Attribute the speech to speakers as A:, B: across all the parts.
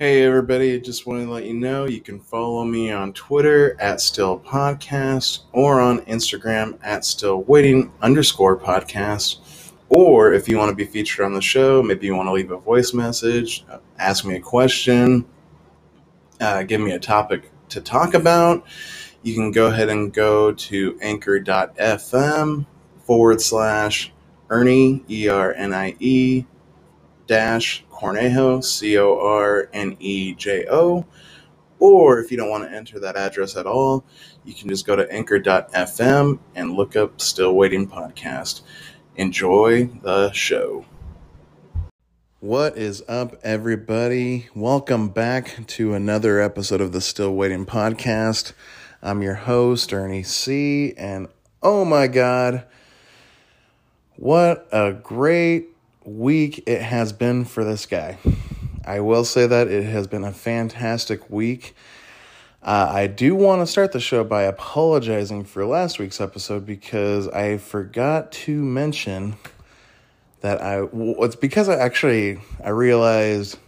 A: Hey everybody, just wanted to let you know you can follow me on Twitter at Still Podcast or on Instagram at Still Waiting underscore podcast. Or if you want to be featured on the show, maybe you want to leave a voice message, ask me a question, uh, give me a topic to talk about, you can go ahead and go to anchor.fm forward slash Ernie, E R N I E, dash Cornejo, C O R N E J O. Or if you don't want to enter that address at all, you can just go to anchor.fm and look up Still Waiting Podcast. Enjoy the show. What is up, everybody? Welcome back to another episode of the Still Waiting Podcast. I'm your host, Ernie C. And oh my God, what a great week it has been for this guy. I will say that it has been a fantastic week. Uh, I do want to start the show by apologizing for last week's episode because I forgot to mention that I. It's because I actually I realized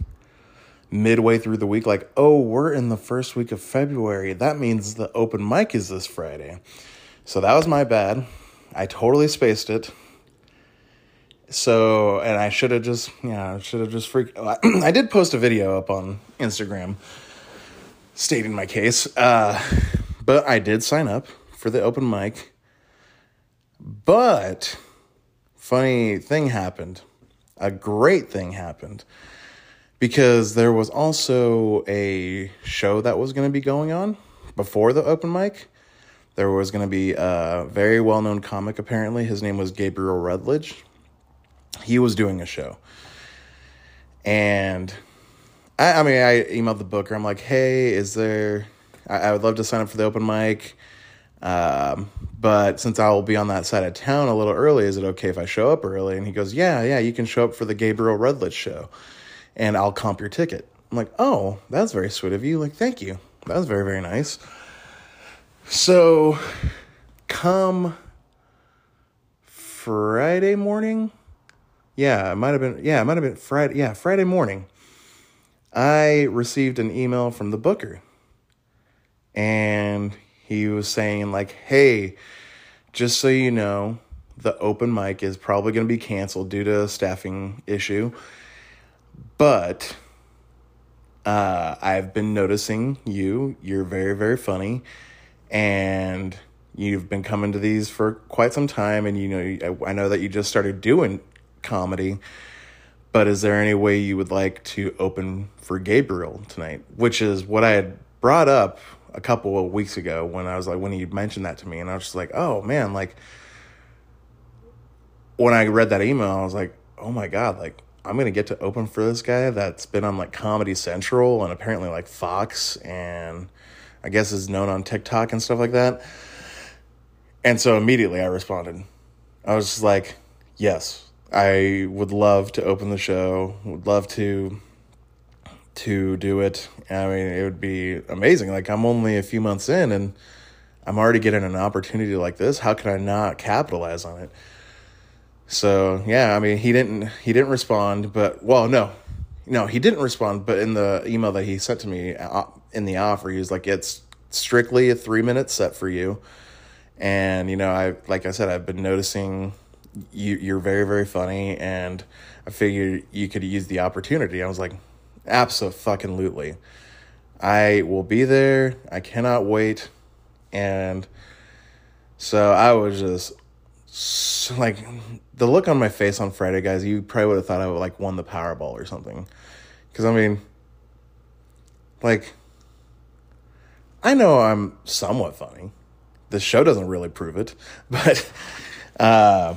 A: midway through the week, like, oh, we're in the first week of February. That means the open mic is this Friday. So that was my bad. I totally spaced it. So, and I should have just, yeah, should have just freaked. I did post a video up on Instagram stating my case, uh, but I did sign up for the open mic. But, funny thing happened. A great thing happened because there was also a show that was going to be going on before the open mic. There was going to be a very well known comic, apparently. His name was Gabriel Rutledge he was doing a show. And I, I mean, I emailed the booker. I'm like, hey, is there, I, I would love to sign up for the open mic. Um, but since I will be on that side of town a little early, is it okay if I show up early? And he goes, yeah, yeah, you can show up for the Gabriel Rutledge show and I'll comp your ticket. I'm like, oh, that's very sweet of you. Like, thank you. That was very, very nice. So, come Friday morning, yeah, it might have been yeah, it might have been Friday yeah, Friday morning. I received an email from the booker. And he was saying like, "Hey, just so you know, the open mic is probably going to be canceled due to a staffing issue. But uh, I've been noticing you. You're very, very funny. And you've been coming to these for quite some time. And, you know, I know that you just started doing comedy. But is there any way you would like to open for Gabriel tonight? Which is what I had brought up a couple of weeks ago when I was like, when you mentioned that to me, and I was just like, oh man, like when I read that email, I was like, oh my god, like I'm gonna get to open for this guy that's been on like Comedy Central and apparently like Fox and I guess is known on TikTok and stuff like that. And so immediately I responded. I was just like, yes, I would love to open the show. Would love to to do it. I mean, it would be amazing. Like I'm only a few months in and I'm already getting an opportunity like this. How can I not capitalize on it? So, yeah, I mean, he didn't he didn't respond, but well, no. No, he didn't respond, but in the email that he sent to me uh, in the offer, he was like it's strictly a 3-minute set for you. And you know, I like I said I've been noticing you you're very very funny and I figured you could use the opportunity. I was like, absolutely. I will be there. I cannot wait. And so I was just like the look on my face on Friday, guys. You probably would have thought I would like won the Powerball or something. Because I mean, like, I know I'm somewhat funny. The show doesn't really prove it, but uh,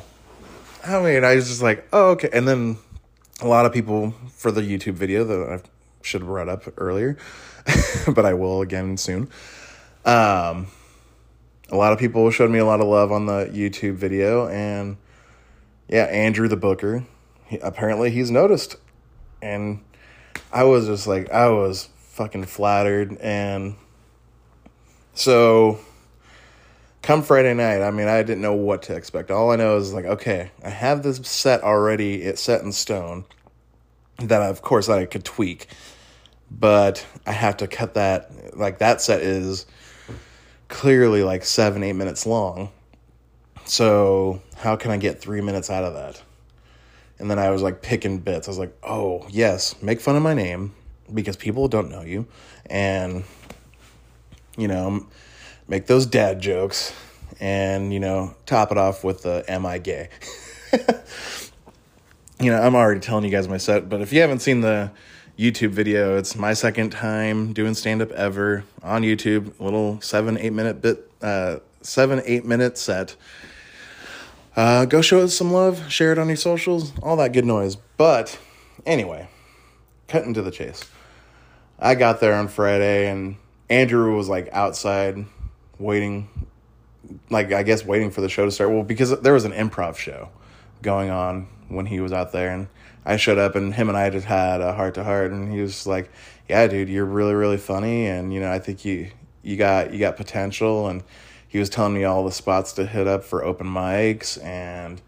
A: I mean, I was just like, oh, okay. And then a lot of people for the YouTube video that I should have brought up earlier, but I will again soon. Um, a lot of people showed me a lot of love on the YouTube video, and yeah, Andrew the Booker, he, apparently he's noticed, and I was just like, I was fucking flattered, and so come Friday night, I mean, I didn't know what to expect. All I know is like, okay, I have this set already, it's set in stone that of course I could tweak. but I have to cut that. Like that set is clearly like seven, eight minutes long. So how can I get three minutes out of that? And then I was like picking bits. I was like, oh, yes, make fun of my name because people don't know you. And, you know, make those dad jokes and, you know, top it off with the am I gay? you know, I'm already telling you guys my set, but if you haven't seen the YouTube video, it's my second time doing stand up ever on YouTube, little seven, eight minute bit, uh, seven, eight minute set. Uh, go show us some love, share it on your socials, all that good noise. But anyway, cutting to the chase. I got there on Friday and Andrew was like outside waiting, like I guess waiting for the show to start. Well, because there was an improv show going on when he was out there, and I showed up and him and I just had a heart to heart, and he was like, "Yeah, dude, you're really really funny, and you know I think you you got you got potential." And he was telling me all the spots to hit up for open mics and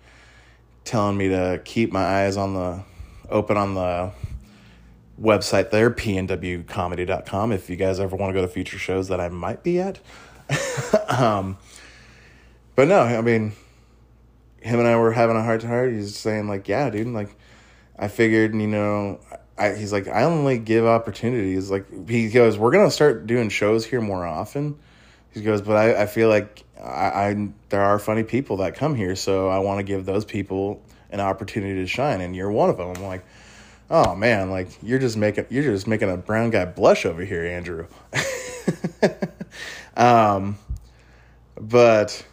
A: telling me to keep my eyes on the open on the website there, pnwcomedy.com, if you guys ever want to go to future shows that I might be at. um, but no, I mean, him and I were having a heart to heart. He's saying like, yeah, dude, like, I figured, you know, I, he's like, I only give opportunities. Like, he goes, we're gonna start doing shows here more often. He goes, but I, I feel like I, I there are funny people that come here, so I want to give those people an opportunity to shine, and you're one of them. I'm like, oh man, like you're just making you're just making a brown guy blush over here, Andrew. um, but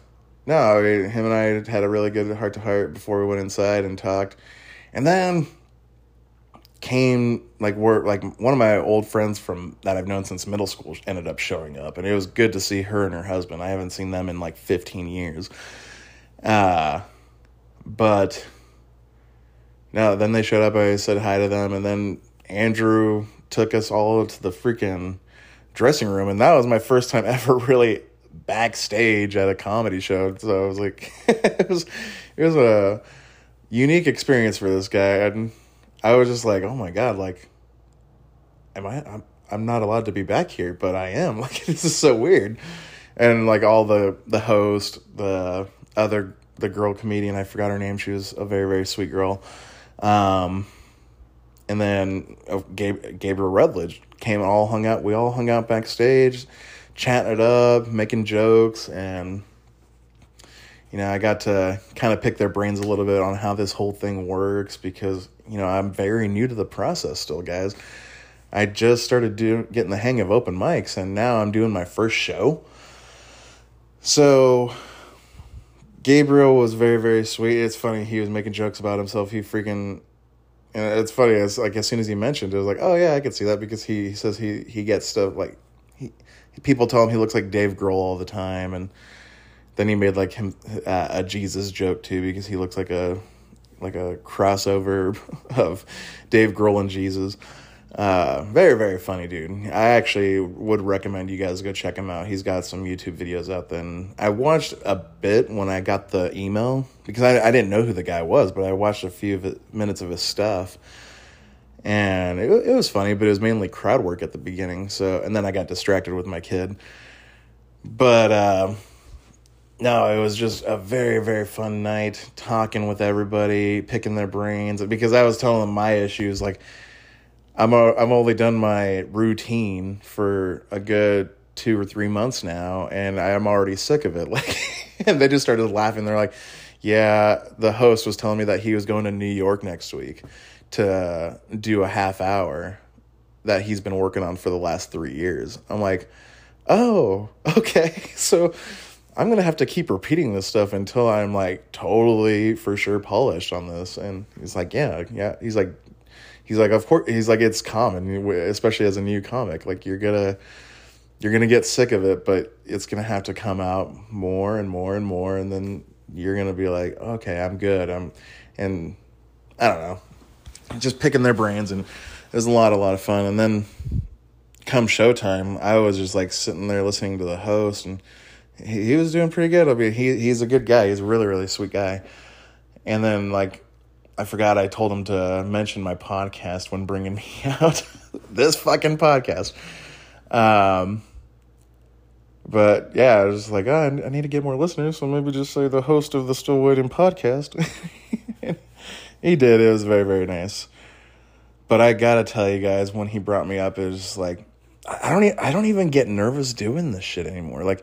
A: no, him and I had a really good heart to heart before we went inside and talked, and then came like we're like one of my old friends from that I've known since middle school ended up showing up, and it was good to see her and her husband. I haven't seen them in like fifteen years. Uh, but no, then they showed up. I said hi to them, and then Andrew took us all to the freaking dressing room, and that was my first time ever really backstage at a comedy show. So I was like, it was it was a unique experience for this guy, and I was just like, oh my god, like, am I? I'm I'm not allowed to be back here, but I am. Like this is so weird, and like all the the host, the other the girl comedian, I forgot her name. She was a very very sweet girl um, and then uh, Gabriel Rutledge came and all hung out. We all hung out backstage, chatting it up, making jokes, and you know, I got to kind of pick their brains a little bit on how this whole thing works because you know I'm very new to the process still, guys. I just started doing getting the hang of open mics, and now I'm doing my first show. So Gabriel was very very sweet. It's funny he was making jokes about himself. He freaking and it's funny as like as soon as he mentioned it, was like, oh yeah, I could see that because he, he says he he gets stuff like he people tell him he looks like Dave Grohl all the time, and then he made like him uh, a Jesus joke too because he looks like a like a crossover of Dave Grohl and Jesus. Uh, very, very funny dude. I actually would recommend you guys go check him out. He's got some YouTube videos out there. I watched a bit when I got the email because I, I didn't know who the guy was, but I watched a few of it, minutes of his stuff. And it, it was funny, but it was mainly crowd work at the beginning. So, and then I got distracted with my kid. But, uh, no, it was just a very, very fun night talking with everybody, picking their brains because I was telling them my issues. Like, I'm a, I've only done my routine for a good two or three months now, and I'm already sick of it. Like, and they just started laughing. They're like, "Yeah, the host was telling me that he was going to New York next week to do a half hour that he's been working on for the last three years." I'm like, "Oh, okay." So I'm gonna have to keep repeating this stuff until I'm like totally for sure polished on this. And he's like, "Yeah, yeah." He's like, he's like, of course, he's like, it's common, especially as a new comic. Like you're gonna, you're gonna get sick of it, but it's gonna have to come out more and more and more, and then you're gonna be like, okay, I'm good. I'm, and I don't know, just picking their brains, and it was a lot, a lot of fun. And then come showtime, I was just like sitting there listening to the host, and he, he was doing pretty good. I mean, he he's a good guy. He's a really, really sweet guy. And then like I forgot I told him to mention my podcast when bringing me out. this fucking podcast. Um, but yeah, I was like, oh, I need to get more listeners, so maybe just say the host of the Still Waiting podcast. he did. It was very, very nice. But I gotta tell you guys, when he brought me up, it was like, I don't, I don't even get nervous doing this shit anymore. Like,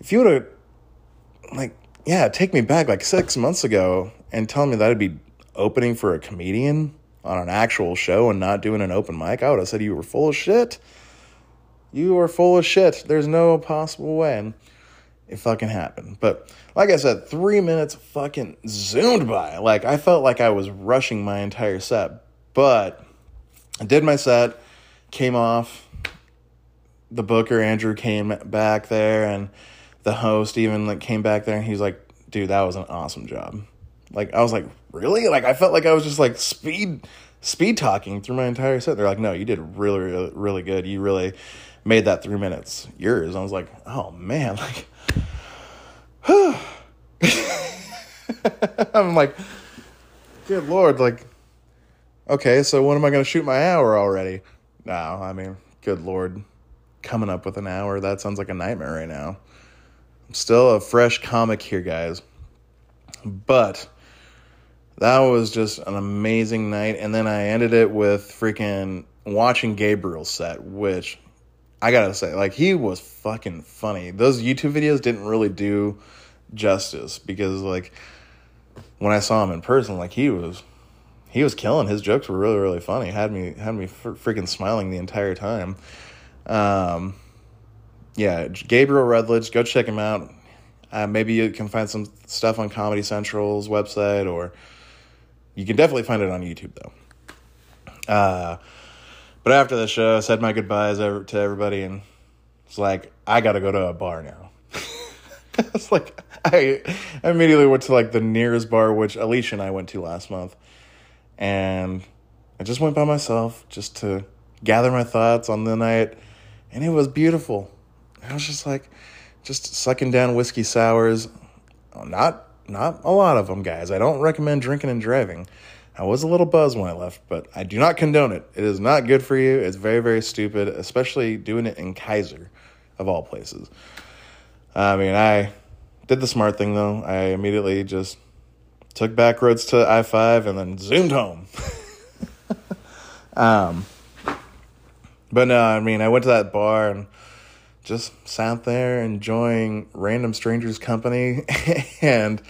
A: if you would have, like, yeah, take me back like six months ago and tell me that I'd be opening for a comedian on an actual show and not doing an open mic, I would have said you were full of shit. You are full of shit. There's no possible way. And it fucking happened. But like I said, three minutes fucking zoomed by. Like I felt like I was rushing my entire set. But I did my set, came off. The booker Andrew came back there, and the host even like came back there, and he's like, "Dude, that was an awesome job." Like I was like, "Really?" Like I felt like I was just like speed speed talking through my entire set. They're like, "No, you did really, really, really good. You really." made that three minutes yours. I was like, oh man, like, I'm like, good lord, like, okay, so when am I to shoot my hour already? No, I mean, good lord, coming up with an hour, that sounds like a nightmare right now. I'm still a fresh comic here, guys. But that was just an amazing night. And then I ended it with freaking watching Gabriel's set, which I gotta say, like he was fucking funny. Those YouTube videos didn't really do justice because like when I saw him in person, like he was he was killing. His jokes were really really funny. Had me had me fr- freaking smiling the entire time. Um, yeah, Gabriel Rutledge, go check him out. Uh, maybe you can find some stuff on Comedy Central's website, or you can definitely find it on YouTube though. Uh, but after the show, I said my goodbyes to everybody, and it's like I got to go to a bar now. it's like I immediately went to like the nearest bar, which Alicia and I went to last month, and I just went by myself just to gather my thoughts on the night, and it was beautiful. I was just like, just sucking down whiskey sours, not not a lot of them, guys. I don't recommend drinking and driving. I was a little buzzed when I left, but I do not condone it. It is not good for you. It's very, very stupid, especially doing it in Keizer, of all places. I mean, I did the smart thing though. I immediately just took back roads to I 5 and then zoomed home. um, but no, I mean, I went to that bar and just sat there enjoying random strangers' company and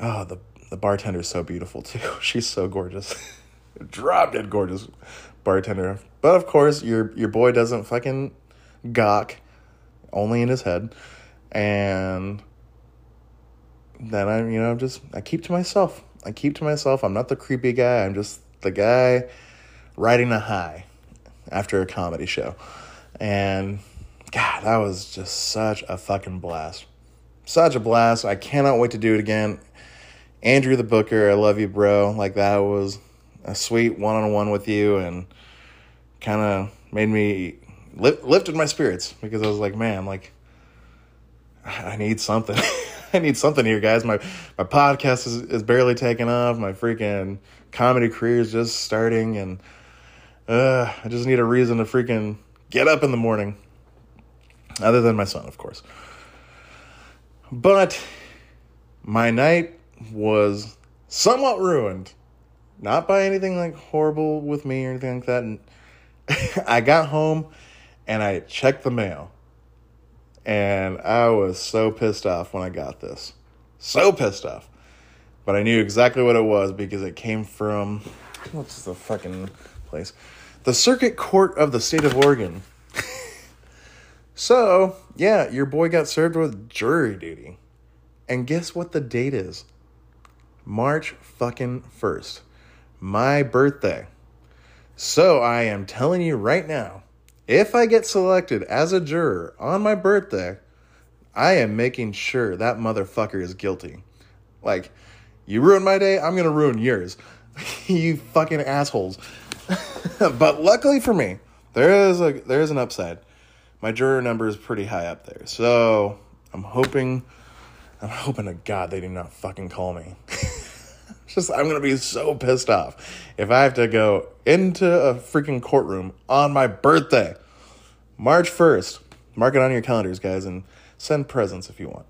A: oh, the the bartender is so beautiful too. She's so gorgeous. Drop dead gorgeous bartender. But of course, your your boy doesn't fucking gawk, only in his head. And then I, you know, just I keep to myself. I keep to myself. I'm not the creepy guy. I'm just the guy riding a high after a comedy show. And God, that was just such a fucking blast. Such a blast. I cannot wait to do it again. Andrew the Booker, I love you, bro. Like that was a sweet one on one with you, and kind of made me li- lifted my spirits because I was like, man, like I need something. I need something here, guys. My my podcast is, is barely taking off. My freaking comedy career is just starting, and uh, I just need a reason to freaking get up in the morning. Other than my son, of course. But my night was somewhat ruined. Not by anything like horrible with me or anything like that. And I got home and I checked the mail. And I was so pissed off when I got this. So pissed off. But I knew exactly what it was because it came from what's the fucking place? The Circuit Court of the State of Oregon. so, yeah, your boy got served with jury duty. And guess what the date is? March fucking 1st. My birthday. So I am telling you right now, if I get selected as a juror on my birthday, I am making sure that motherfucker is guilty. Like, you ruined my day, I'm to ruin yours. you fucking assholes. but luckily for me, there is a there is an upside. My juror number is pretty high up there. So, I'm hoping I'm hoping to God they do not fucking call me. just I'm gonna be so pissed off if I have to go into a freaking courtroom on my birthday, March first. Mark it on your calendars, guys, and send presents if you want.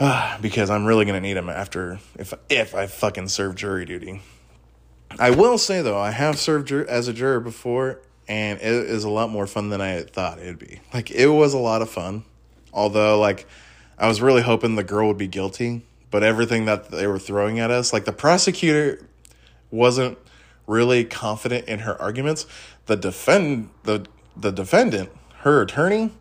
A: because I'm really gonna need them after if if I fucking serve jury duty. I will say though, I have served jur- as a juror before, and it is a lot more fun than I thought it'd be. Like it was a lot of fun, although like I was really hoping the girl would be guilty, but everything that they were throwing at us, like the prosecutor wasn't really confident in her arguments. The defend the the defendant, her attorney,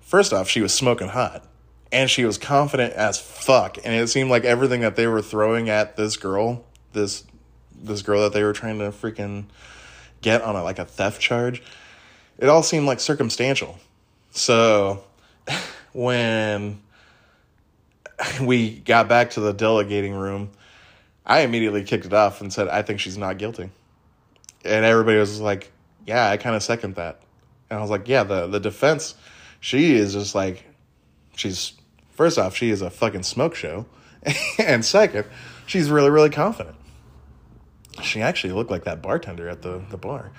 A: first off, she was smoking hot and she was confident as fuck and it seemed like everything that they were throwing at this girl this this girl that they were trying to freaking get on a like a theft charge it all seemed like circumstantial so when we got back to the delegating room i immediately kicked it off and said i think she's not guilty and everybody was like yeah i kind of second that and i was like yeah the the defense she is just like she's first off, she is a fucking smoke show, and second, she's really really confident. She actually looked like that bartender at the the bar.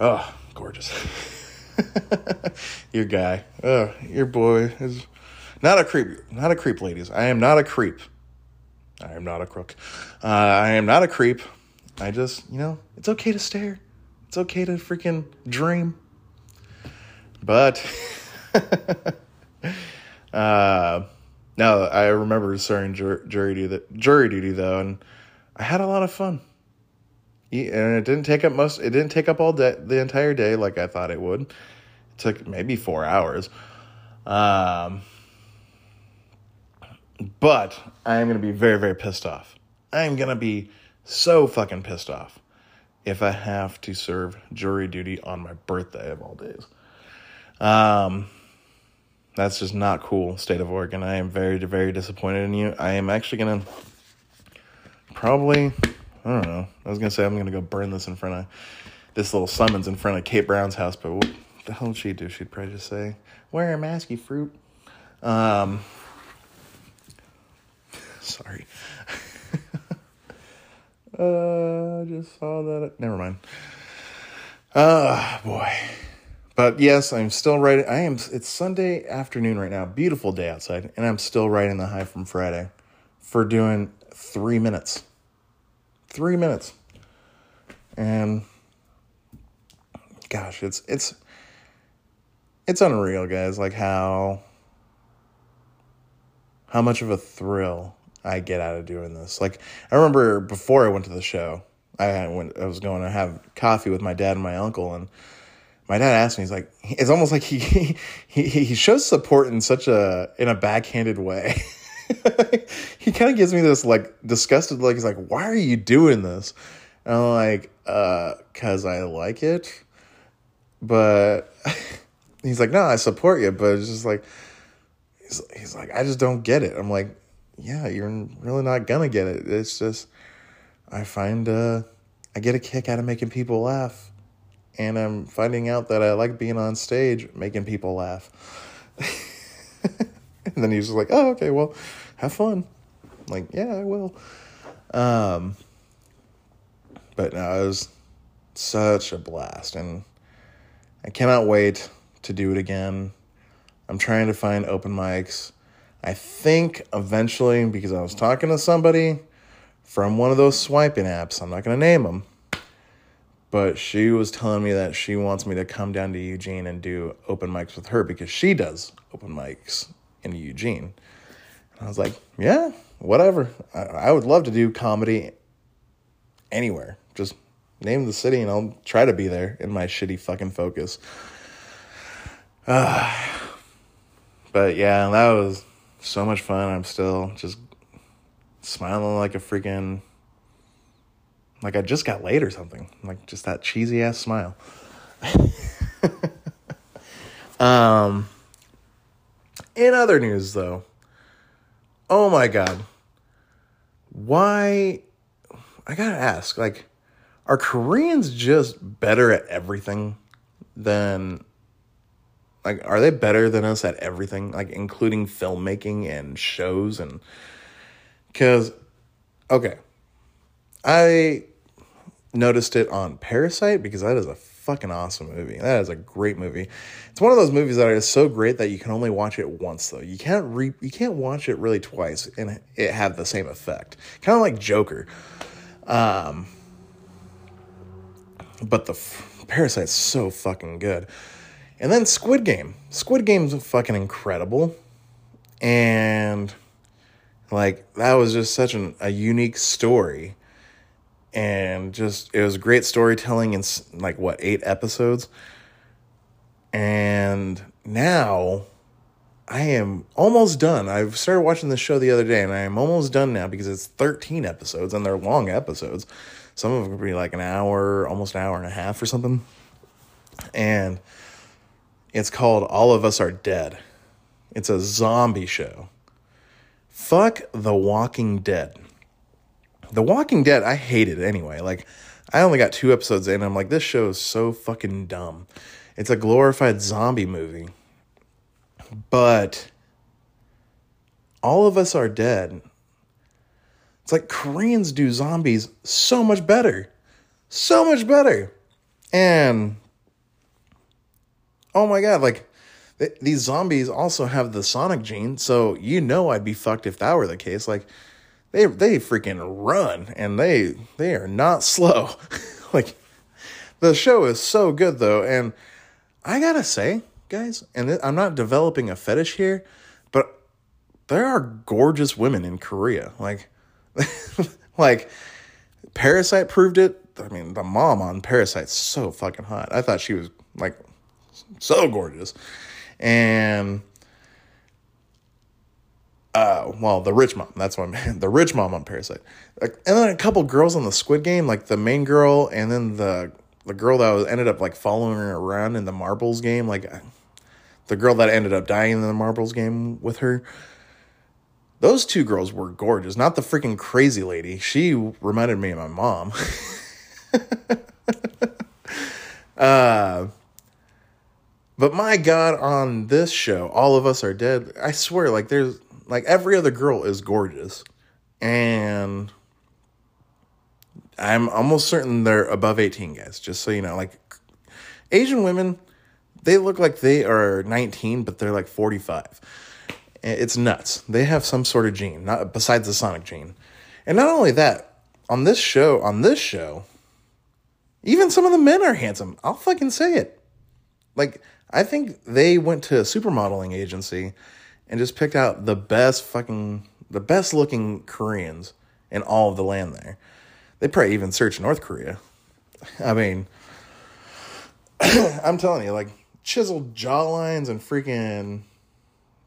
A: Oh, gorgeous. your guy, oh, your boy is not a creep. Not a creep, ladies. I am not a creep. I am not a crook. Uh, I am not a creep. I just, you know, it's okay to stare. It's okay to freaking dream. But Uh, now I remember jur- jury duty, jury duty though, and I had a lot of fun. And it didn't take up most. It didn't take up all day, the entire day like I thought it would. It took maybe four hours. Um, but I am gonna be very very pissed off. I am gonna be so fucking pissed off if I have to serve jury duty on my birthday of all days. Um, that's just not cool, state of Oregon. I am very, very disappointed in you. I am actually to probably, I don't know. I was to say I'm to go burn this in front of this little summons in front of Kate Brown's house, but what the hell would she do? She'd probably just say, Wear a mask, you fruit. Um, sorry. uh, I just saw that. Never mind. Ah, uh, boy. But yes, I'm still writing. I am. It's Sunday afternoon right now. Beautiful day outside, and I'm still writing the high from Friday for doing three minutes. Three minutes, and gosh, it's it's it's unreal, guys. Like how how much of a thrill I get out of doing this. Like I remember before I went to the show, I went. I was going to have coffee with my dad and my uncle, and my dad asked me, he's like, it's almost like he he he shows support in such a in a backhanded way. he kind of gives me this like disgusted look. He's like, why are you doing this? And I'm like, uh, cause I like it. But he's like, no, I support you. But it's just like, he's, he's like, I just don't get it. I'm like, yeah, you're really not gonna get it. It's just, I find, uh, I get a kick out of making people laugh and I'm finding out that I like being on stage making people laugh. and then he's just like, "Oh, okay, well, have fun." I'm like, yeah, I will. Um, but no, it was such a blast, and I cannot wait to do it again. I'm trying to find open mics. I think eventually, because I was talking to somebody from one of those swiping apps, I'm not going to name them but she was telling me that she wants me to come down to Eugene and do open mics with her because she does open mics in Eugene. And I was like, yeah, whatever. I, I would love to do comedy anywhere. Just name the city and I'll try to be there in my shitty fucking focus. Uh, but yeah, that was so much fun. I'm still just smiling like a freaking like I just got laid or something. Like just that cheesy ass smile. um in other news though, oh my god. Why I got to ask like are Koreans just better at everything than like are they better than us at everything like including filmmaking and shows and cuz Okay. I noticed it on Parasite because that is a fucking awesome movie. That is a great movie. It's one of those movies that is so great that you can only watch it once though. You can't re you can't watch it really twice and it have the same effect. Kind of like Joker. Um but the f- Parasite's so fucking good. And then Squid Game. Squid Game's fucking incredible. And like that was just such an, a unique story and just it was great storytelling in like what eight episodes? And now i am almost done. I've started watching the show the other day and i am almost done now because it's 13 episodes and they're long episodes. Some of them could be like an hour almost an hour and a half or something. And it's called all of us are dead. It's a zombie show. Fuck the walking dead the Walking Dead, I hated it anyway. Like, I only got two episodes in. I'm like, this show is so fucking dumb. It's a glorified zombie movie. But all of us are dead. It's like Koreans do zombies so much better. So much better. And oh my god, like th- these zombies also have the sonic gene, so you know I'd be fucked if that were the case. Like they they freaking run and they they are not slow. like the show is so good though, and I gotta say, guys, and I'm not developing a fetish here, but there are gorgeous women in Korea. Like, like Parasite proved it. I mean, the mom on Parasite's so fucking hot. I thought she was like so gorgeous, and uh, well, the rich mom. That's what I mean. The rich mom on Parasite. Like, and then a couple girls on the Squid Game, like the main girl, and then the the girl that was ended up like following her around in the marbles game, like the girl that ended up dying in the marbles game with her. Those two girls were gorgeous. Not the freaking crazy lady. She reminded me of my mom. uh, but my God, on this show, all of us are dead. I swear, like there's like every other girl is gorgeous. And I'm almost certain they're above 18, guys, just so you know. Like Asian women, they look like they are 19, but they're like 45. It's nuts. They have some sort of gene, not besides the sonic gene. And not only that, on this show, on this show, even some of the men are handsome. I'll fucking say it. Like, I think they went to a supermodeling agency and just picked out the best fucking the best looking Koreans in all of the land there. They probably even search North Korea. I mean, I'm telling you, like chiseled jawlines and freaking,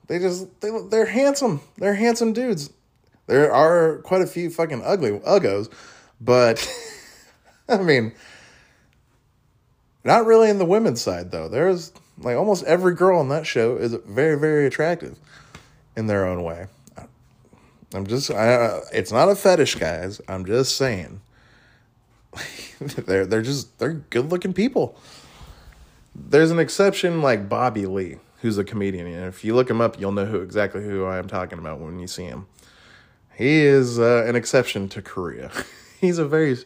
A: they just they they're handsome. They're handsome dudes. There are quite a few fucking ugly uggos, but I mean, not really in the women's side though. There's like almost every girl on that show is very very attractive in their own way. I'm just I, it's not a fetish guys. I'm just saying. they're they're just they're good-looking people. There's an exception like Bobby Lee, who's a comedian, and if you look him up, you'll know who exactly who I am talking about when you see him. He is uh, an exception to Korea. He's a very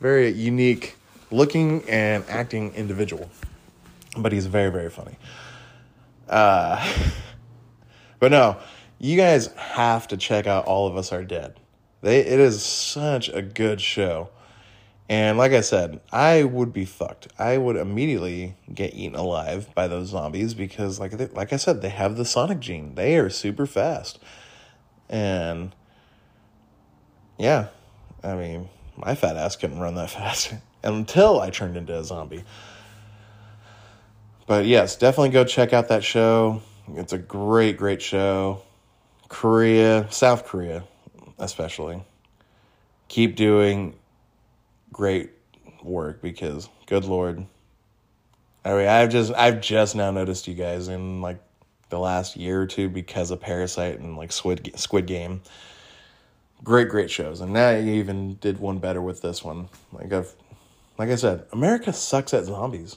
A: very unique looking and acting individual. But he's very very funny. Uh But no, you guys have to check out All of Us Are Dead. They it is such a good show. And like I said, I would be fucked. I would immediately get eaten alive by those zombies because like they, like I said, they have the sonic gene. They are super fast. And yeah, I mean, my fat ass couldn't run that fast until I turned into a zombie. But yes, definitely go check out that show. It's a great, great show. Korea, South Korea, especially. Keep doing great work because, good lord. I mean, I've just, I've just now noticed you guys in like the last year or two because of Parasite and like Squid Squid Game. Great, great shows, and now you even did one better with this one. Like I've, like I said, America sucks at zombies.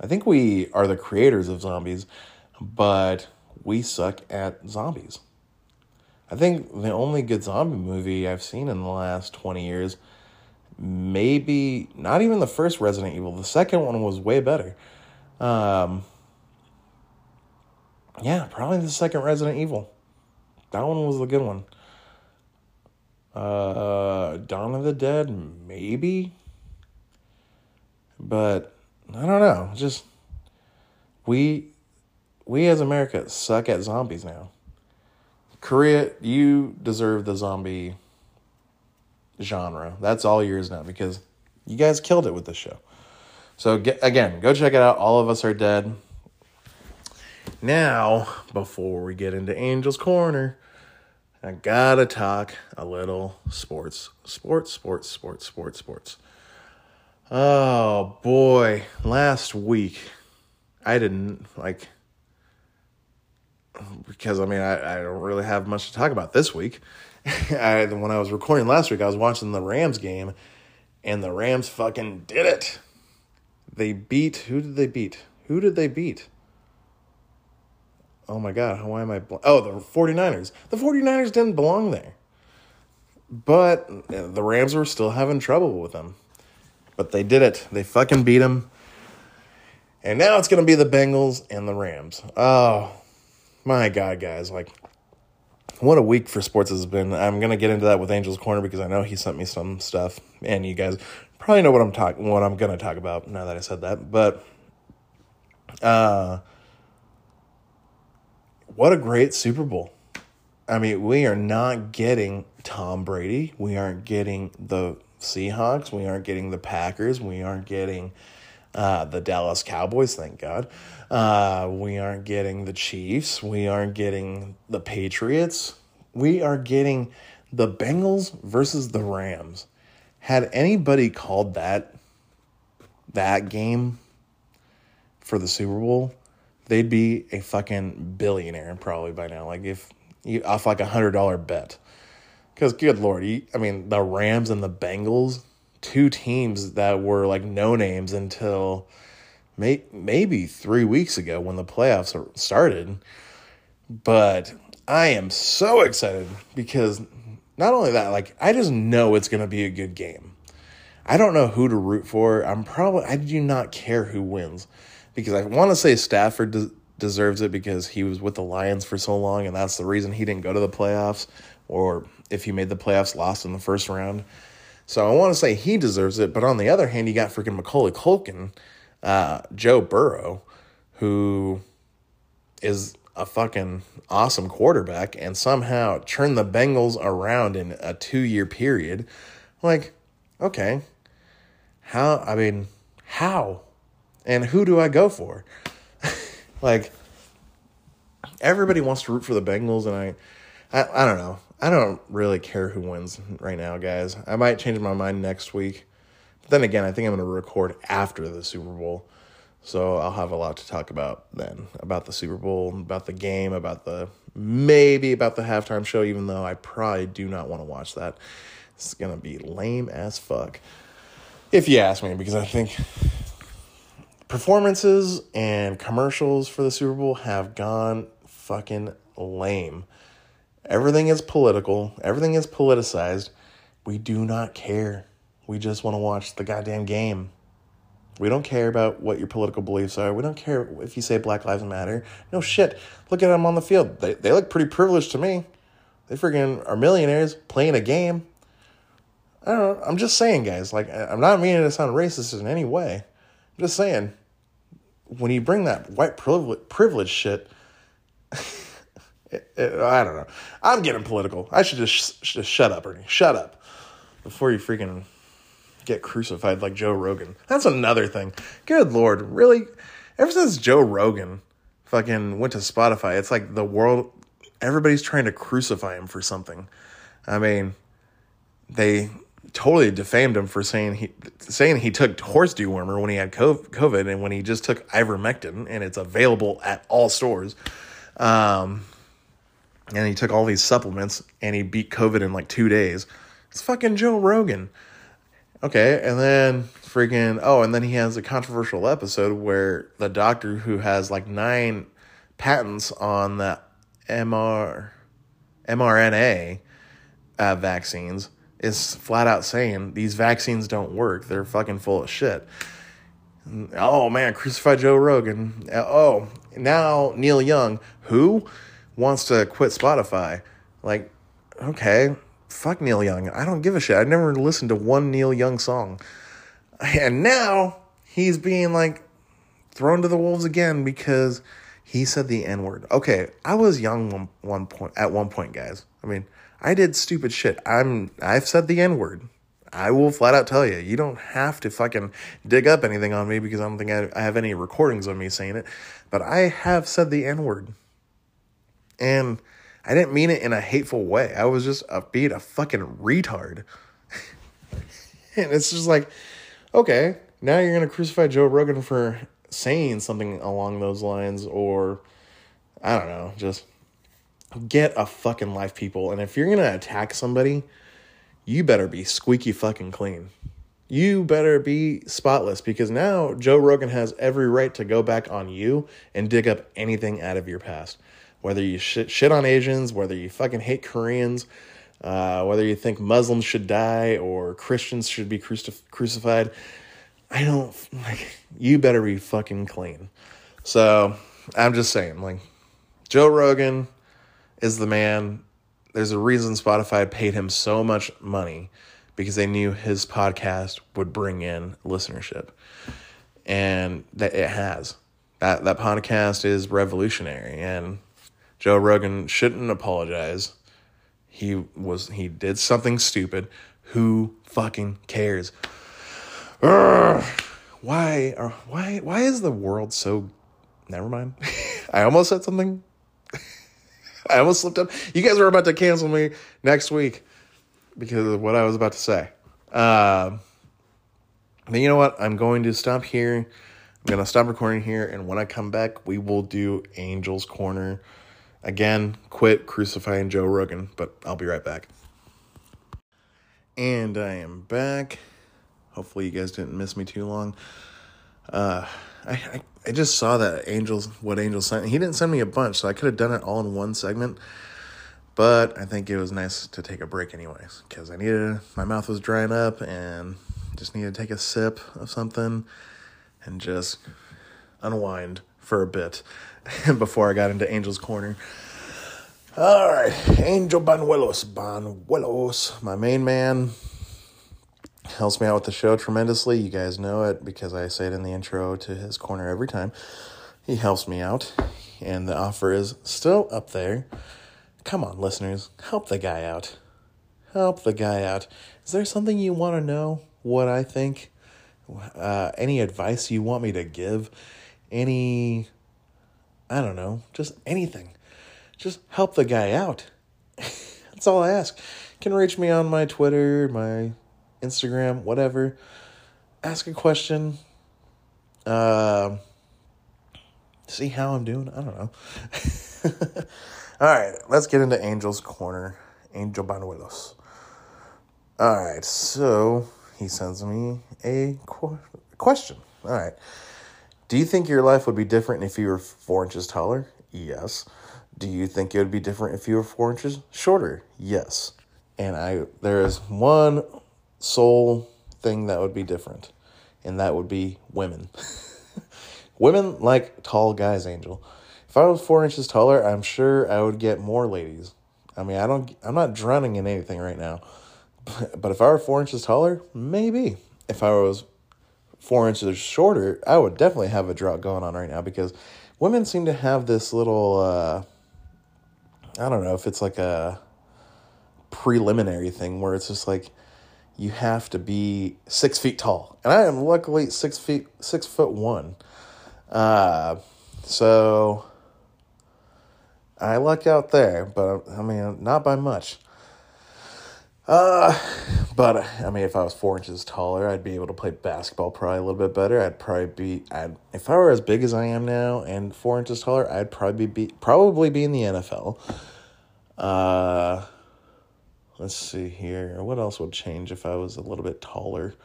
A: I think we are the creators of zombies but we suck at zombies. I think the only good zombie movie I've seen in the last 20 years, maybe not even the first Resident Evil. The second one was way better. Um, yeah, probably the second Resident Evil. That one was the good one. Uh, Dawn of the Dead, maybe. But I don't know. Just we we as America suck at zombies now. Korea, you deserve the zombie genre. That's all yours now because you guys killed it with this show. So get, again, go check it out. All of us are dead. Now, before we get into Angel's Corner, I gotta talk a little sports. Sports, sports, sports, sports, sports. Oh boy, last week I didn't like because I mean I, I don't really have much to talk about this week. I when I was recording last week, I was watching the Rams game, and the Rams fucking did it. They beat who did they beat? Who did they beat? Oh my god, why am I bl- Oh, the 49ers. The 49ers didn't belong there. But eh, the Rams were still having trouble with them. But they did it. They fucking beat them. And now it's going to be the Bengals and the Rams. Oh, my God, guys. Like, what a week for sports has been. I'm to get into that with Angel's Corner because I know he sent me some stuff. And you guys probably know what I'm talking, what I'm to talk about now that I said that. But, uh, what a great Super Bowl. I mean, we are not getting Tom Brady. We aren't getting the Seahawks. We aren't getting the Packers. We aren't getting uh, the Dallas Cowboys, thank God. Uh, we aren't getting the Chiefs. We aren't getting the Patriots. We are getting the Bengals versus the Rams. Had anybody called that that game for the Super Bowl, they'd be a fucking billionaire probably by now. Like if you off like a hundred dollar bet. Because good lord, you, I mean the Rams and the Bengals, two teams that were like no names until may, maybe three weeks ago when the playoffs started. But I am so excited because not only that, like I just know it's gonna be a good game. I don't know who to root for. I'm probably I do not care who wins because I want to say Stafford de- deserves it because he was with the Lions for so long and that's the reason he didn't go to the playoffs or if he made the playoffs lost in the first round. So I want to say he deserves it, but on the other hand, you got freaking Macaulay Culkin, uh, Joe Burrow, who is a fucking awesome quarterback and somehow turned the Bengals around in a two year period. Like, okay, how? I mean, how? And who do I go for? like, everybody wants to root for the Bengals, and I, I, I don't know. I don't really care who wins right now, guys. I might change my mind next week. But then again, I think I'm going to record after the Super Bowl. So I'll have a lot to talk about then about the Super Bowl, about the game, about the maybe about the halftime show, even though I probably do not want to watch that. It's going to be lame as fuck. If you ask me, because I think performances and commercials for the Super Bowl have gone fucking lame. Everything is political, everything is politicized. We do not care. We just want to watch the goddamn game. We don't care about what your political beliefs are. We don't care if you say Black Lives Matter. No shit. Look at them on the field. They, they look pretty privileged to me. They freaking are millionaires playing a game. I don't know. I'm just saying, guys. Like, I'm not meaning to sound racist in any way. I'm just saying, when you bring that white privilege, privilege shit, it, it, I don't know. I'm getting political. I should just, just shut up, Ernie. Shut up before you freaking get crucified like Joe Rogan. That's another thing. Good lord, really? Ever since Joe Rogan fucking went to Spotify, it's like the world. Everybody's trying to crucify him for something. I mean, they totally defamed him for saying he saying he took horse dewormer when he had COVID and when he just took ivermectin and it's available at all stores. Um, and he took all these supplements and he beat COVID in like two days. It's fucking Joe Rogan. Okay, and then freaking oh, and then he has a controversial episode where the doctor who has like nine patents on the MR mRNA uh, vaccines is flat out saying these vaccines don't work. They're fucking full of shit. Oh man, crucify Joe Rogan. Oh, now Neil Young, who wants to quit Spotify. Like, okay, fuck Neil Young. I don't give a shit. I never listened to one Neil Young song. And now he's being like thrown to the wolves again because he said the N word. Okay, I was young one, one point at one point, guys. I mean, I did stupid shit. I'm I've said the N word. I will flat out tell you, you don't have to fucking dig up anything on me because I don't think I, I have any recordings of me saying it. But I have said the N word. And I didn't mean it in a hateful way. I was just a, being a fucking retard. and it's just like, okay, now you're going to crucify Joe Rogan for saying something along those lines, or I don't know, just get a fucking life, people. And if you're going to attack somebody, you better be squeaky fucking clean. You better be spotless because now Joe Rogan has every right to go back on you and dig up anything out of your past. Whether you shit, shit on Asians, whether you fucking hate Koreans, uh, whether you think Muslims should die or Christians should be crucif- crucified, I don't like. You better be fucking clean. So I'm just saying, like, Joe Rogan is the man there's a reason Spotify paid him so much money because they knew his podcast would bring in listenership. And that it has. That that podcast is revolutionary and Joe Rogan shouldn't apologize. He was he did something stupid. Who fucking cares? Urgh. Why or why why is the world so never mind. I almost said something I almost slipped up. You guys are about to cancel me next week because of what I was about to say. Uh, but you know what? I'm going to stop here. I'm going to stop recording here. And when I come back, we will do Angel's Corner. Again, quit crucifying Joe Rogan, but I'll be right back. And I am back. Hopefully, you guys didn't miss me too long. Uh, I, I, I just saw that Angels what Angels sent. He didn't send me a bunch, so I could have done it all in one segment. But I think it was nice to take a break anyways, because I needed my mouth was drying up and just needed to take a sip of something and just unwind for a bit before I got into Angel's Corner. All right, Angel Banuelos, Banuelos, my main man, helps me out with the show tremendously. You guys know it because I say it in the intro to his corner every time. He helps me out, and the offer is still up there. Come on, listeners, help the guy out. Help the guy out. Is there something you want to know? What I think? Uh, any advice you want me to give? Any, I don't know, just anything. Just help the guy out. That's all I ask. You can reach me on my Twitter, my Instagram, whatever. Ask a question. Uh, see how I'm doing. I don't know. All right, let's get into Angel's Corner. Angel Banuelos. All right, so he sends me a qu- question. All right. Do you think your life would be different if you were four inches taller? Yes. Do you think it would be different if you were four inches shorter? Yes. And I there is one sole thing that would be different, and that would be women. women like tall guys, Angel. If I was four inches taller, I'm sure I would get more ladies. I mean, I don't. I'm not drowning in anything right now, but, if I were four inches taller, maybe. If I was four inches shorter, I would definitely have a drought going on right now because women seem to have this little. Uh, I don't know if it's like a preliminary thing where it's just like you have to be six feet tall, and I am luckily six feet six foot one. Uh, so I luck out there, but I mean not by much. Uh, but I mean, if I was four inches taller, I'd be able to play basketball probably a little bit better. I'd probably be, I'd, if I were as big as I am now and four inches taller, I'd probably be, probably be in the NFL. Uh, let's see here. What else would change if I was a little bit taller?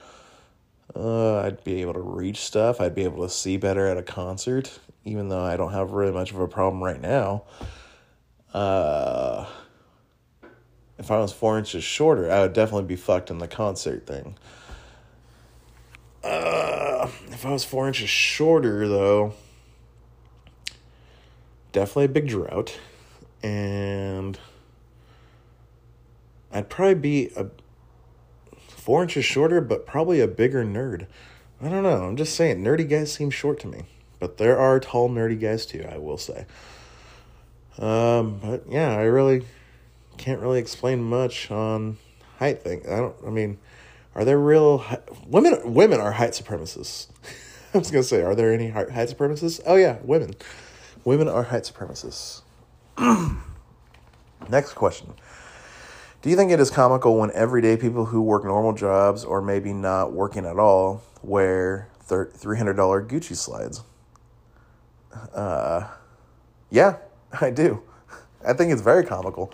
A: Uh, I'd be able to reach stuff. I'd be able to see better at a concert, even though I don't have really much of a problem right now. Uh, if I was four inches shorter, I would definitely be fucked in the concert thing. Uh, if I was four inches shorter, though, definitely a big drought. And I'd probably be a four inches shorter, but probably a bigger nerd. I don't know. I'm just saying, nerdy guys seem short to me. But there are tall, nerdy guys too, I will say. Um, but yeah, I really can't really explain much on height thing. I don't. I mean, are there real women? Women are height supremacists. I was gonna say, are there any height supremacists? Oh yeah, women. Women are height supremacists. Next question. Do you think it is comical when everyday people who work normal jobs or maybe not working at all wear $300 Gucci slides? Uh, yeah, I do. I think it's very comical.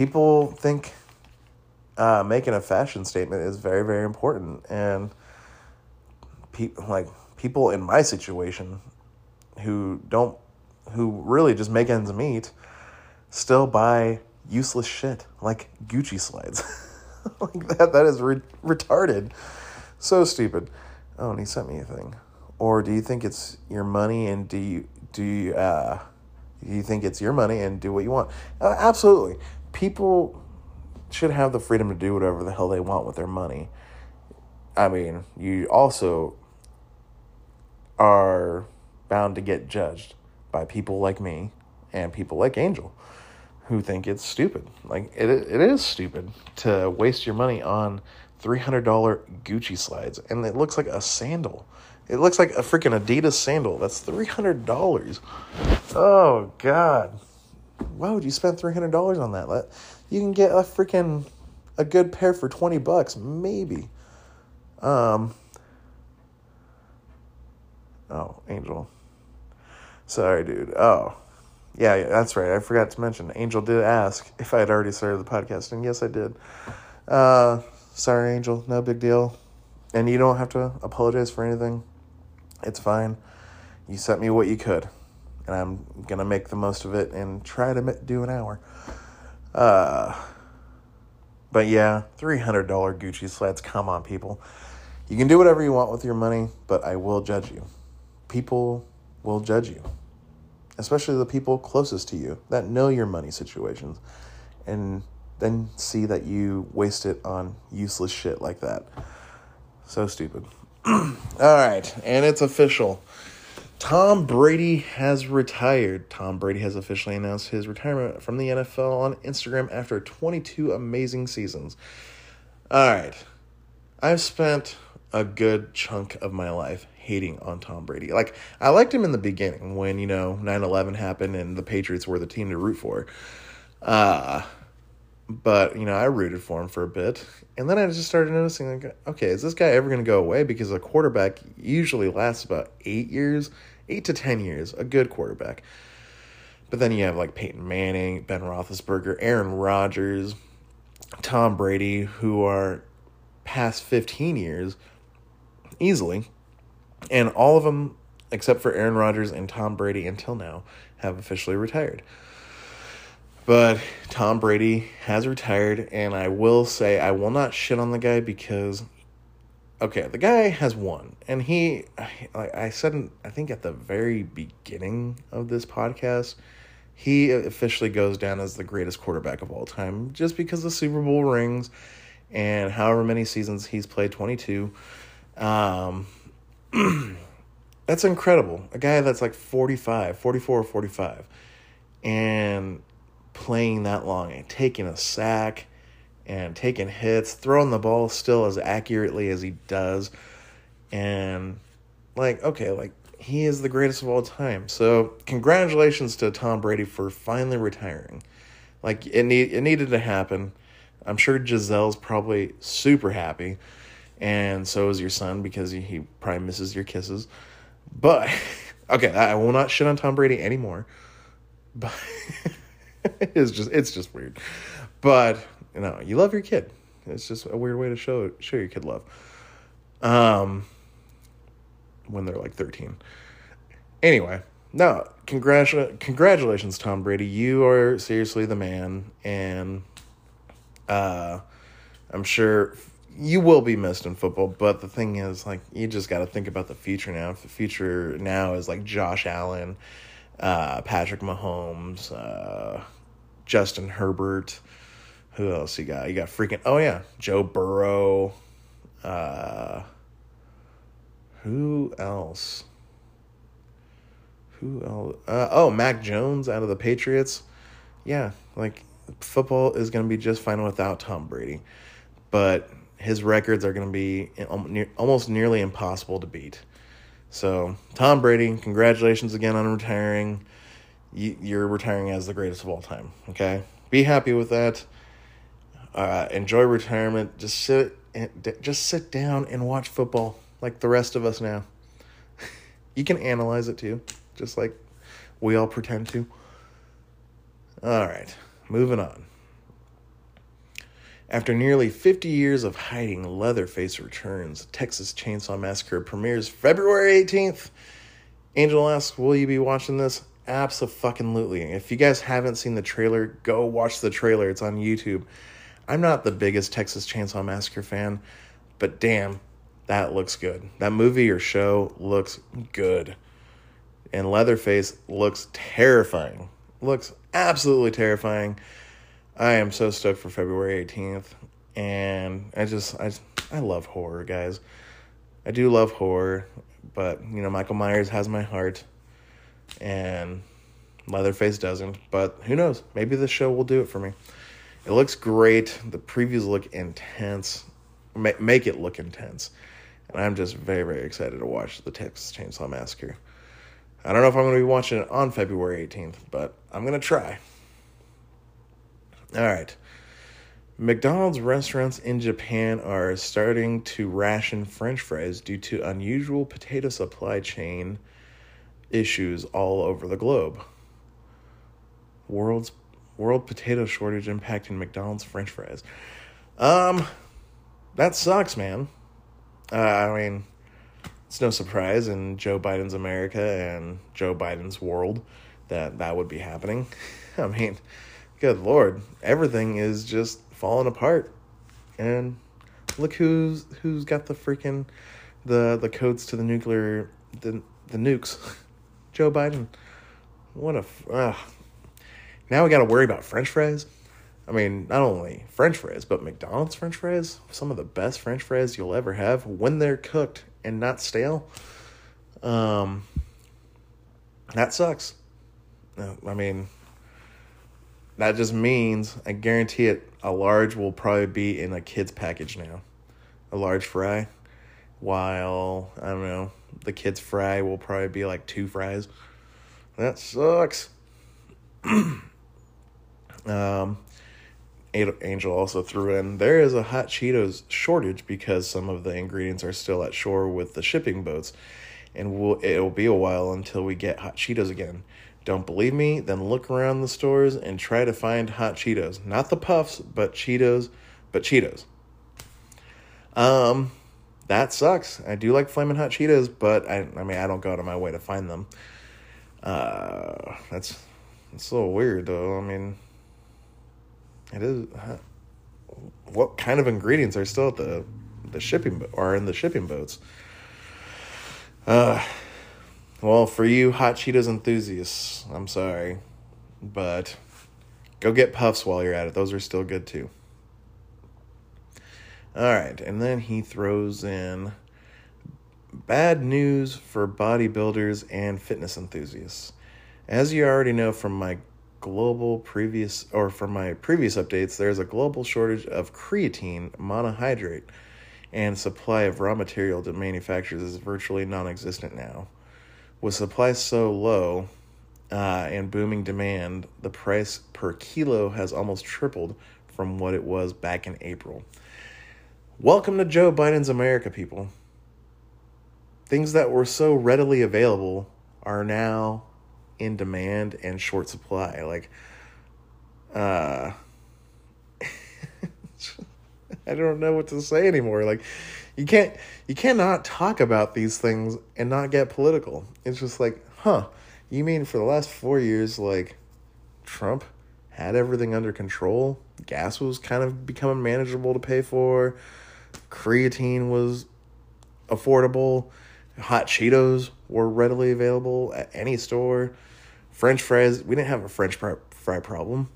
A: People think uh, making a fashion statement is very, very important. And pe- like people in my situation who don't, who really just make ends meet, still buy useless shit like Gucci slides. like that, that is re- retarded. So stupid. Oh, and he sent me a thing. Or do you think it's your money and do you, do you, uh, you think it's your money and do what you want? Uh, absolutely. People should have the freedom to do whatever the hell they want with their money. I mean, you also are bound to get judged by people like me and people like Angel who think it's stupid. Like it it is stupid to waste your money on $300 Gucci slides and it looks like a sandal. It looks like a freaking Adidas sandal. That's $300. Oh god. Why would you spend $300 on that? Let, You can get a freaking a good pair for 20 bucks maybe. Um Oh, Angel. Sorry, dude. Oh, yeah, that's right. I forgot to mention. Angel did ask if I had already started the podcast, and yes, I did. Uh, sorry, Angel. No big deal. And you don't have to apologize for anything. It's fine. You sent me what you could, and I'm gonna make the most of it and try to do an hour. Uh, but yeah, three hundred dollar Gucci sleds. Come on, people. You can do whatever you want with your money, but I will judge you. People will judge you especially the people closest to you that know your money situations, and then see that you waste it on useless shit like that. So stupid. All right, and it's official. Tom Brady has retired. Tom Brady has officially announced his retirement from the NFL on Instagram after 22 amazing seasons. All right. I've spent a good chunk of my life hating on Tom Brady. Like I liked him in the beginning when, you know, 9/11 happened and the Patriots were the team to root for. Uh but, you know, I rooted for him for a bit. And then I just started noticing like okay, is this guy ever going to go away because a quarterback usually lasts about 8 years, 8 to 10 years, a good quarterback. But then you have like Peyton Manning, Ben Roethlisberger, Aaron Rodgers, Tom Brady, who are past 15 years easily. And all of them, except for Aaron Rodgers and Tom Brady until now, have officially retired. But Tom Brady has retired, and I will say I will not shit on the guy because, okay, the guy has won, and he, like I said, I think at the very beginning of this podcast, he officially goes down as the greatest quarterback of all time, just because the Super Bowl rings, and however many seasons he's played, twenty two. Um, that's incredible. A guy that's like 45, 44 or 45, and playing that long and taking a sack and taking hits, throwing the ball still as accurately as he does. And like, okay, like he is the greatest of all time. So, congratulations to Tom Brady for finally retiring. Like it need it needed to happen. I'm sure Gisele's probably super happy and so is your son because he, he probably misses your kisses. But okay, I will not shit on Tom Brady anymore. But it's just it's just weird. But you know, you love your kid. It's just a weird way to show show your kid love. Um, when they're like thirteen. Anyway, no, congratu- congratulations, Tom Brady. You are seriously the man, and Uh, I'm sure you will be missed in football, but the thing is, like, you just got to think about the future now. If the future now is like Josh Allen, uh, Patrick Mahomes, uh, Justin Herbert. Who else you got? You got freaking oh yeah, Joe Burrow. Uh, who else? Who else? Uh, oh, Mac Jones out of the Patriots. Yeah, like football is going to be just fine without Tom Brady, but his records are going to be almost nearly impossible to beat. So, Tom Brady, congratulations again on retiring. You're retiring as the greatest of all time. Okay, be happy with that. Uh, enjoy retirement. Just sit, and just sit down and watch football like the rest of us now. you can analyze it too, just like we all pretend to. All right, moving on. After nearly 50 years of hiding, Leatherface returns. Texas Chainsaw Massacre premieres February 18th. Angel asks, Will you be watching this? Absolutely. If you guys haven't seen the trailer, go watch the trailer. It's on YouTube. I'm not the biggest Texas Chainsaw Massacre fan, but damn, that looks good. That movie or show looks good. And Leatherface looks terrifying. Looks absolutely terrifying. I am so stoked for February 18th. And I just, I, I love horror, guys. I do love horror, but, you know, Michael Myers has my heart. And Leatherface doesn't. But who knows? Maybe this show will do it for me. It looks great. The previews look intense. Make it look intense. And I'm just very, very excited to watch the Texas Chainsaw Massacre. I don't know if I'm going to be watching it on February 18th, but I'm going to try. All right. McDonald's restaurants in Japan are starting to ration french fries due to unusual potato supply chain issues all over the globe. World's world potato shortage impacting McDonald's french fries. Um that sucks, man. Uh, I mean, it's no surprise in Joe Biden's America and Joe Biden's world that that would be happening. I mean, good lord, everything is just falling apart. And look who's who's got the freaking the the codes to the nuclear the the nukes. Joe Biden. What a uh, now we got to worry about French fries. I mean, not only French fries, but McDonald's French fries. Some of the best French fries you'll ever have when they're cooked and not stale. Um, that sucks. I mean, that just means, I guarantee it, a large will probably be in a kid's package now. A large fry. While, I don't know, the kid's fry will probably be like two fries. That sucks. um, Angel also threw in there is a hot Cheetos shortage because some of the ingredients are still at shore with the shipping boats, and we'll, it'll be a while until we get hot Cheetos again. Don't believe me? Then look around the stores and try to find hot Cheetos. Not the puffs, but Cheetos, but Cheetos. Um, that sucks. I do like flaming hot Cheetos, but I, I mean, I don't go out of my way to find them. Uh, that's it's a little weird though. I mean, it is. What kind of ingredients are still at the the shipping or in the shipping boats? Uh, well, for you hot Cheetos enthusiasts, I'm sorry, but go get puffs while you're at it. Those are still good too. All right, and then he throws in bad news for bodybuilders and fitness enthusiasts. As you already know from my global previous or from my previous updates, there's a global shortage of creatine monohydrate and supply of raw material to manufacturers is virtually non-existent now. With supply so low uh, and booming demand, the price per kilo has almost tripled from what it was back in April. Welcome to Joe Biden's America, people. Things that were so readily available are now in demand and short supply. Like, uh, I don't know what to say anymore. Like, you can't you cannot talk about these things and not get political. It's just like, huh? You mean for the last four years, like Trump had everything under control gas was kind of becoming manageable to pay for. Creatine was affordable. Hot Cheetos were readily available at any store. French fries, we didn't have a French fry problem.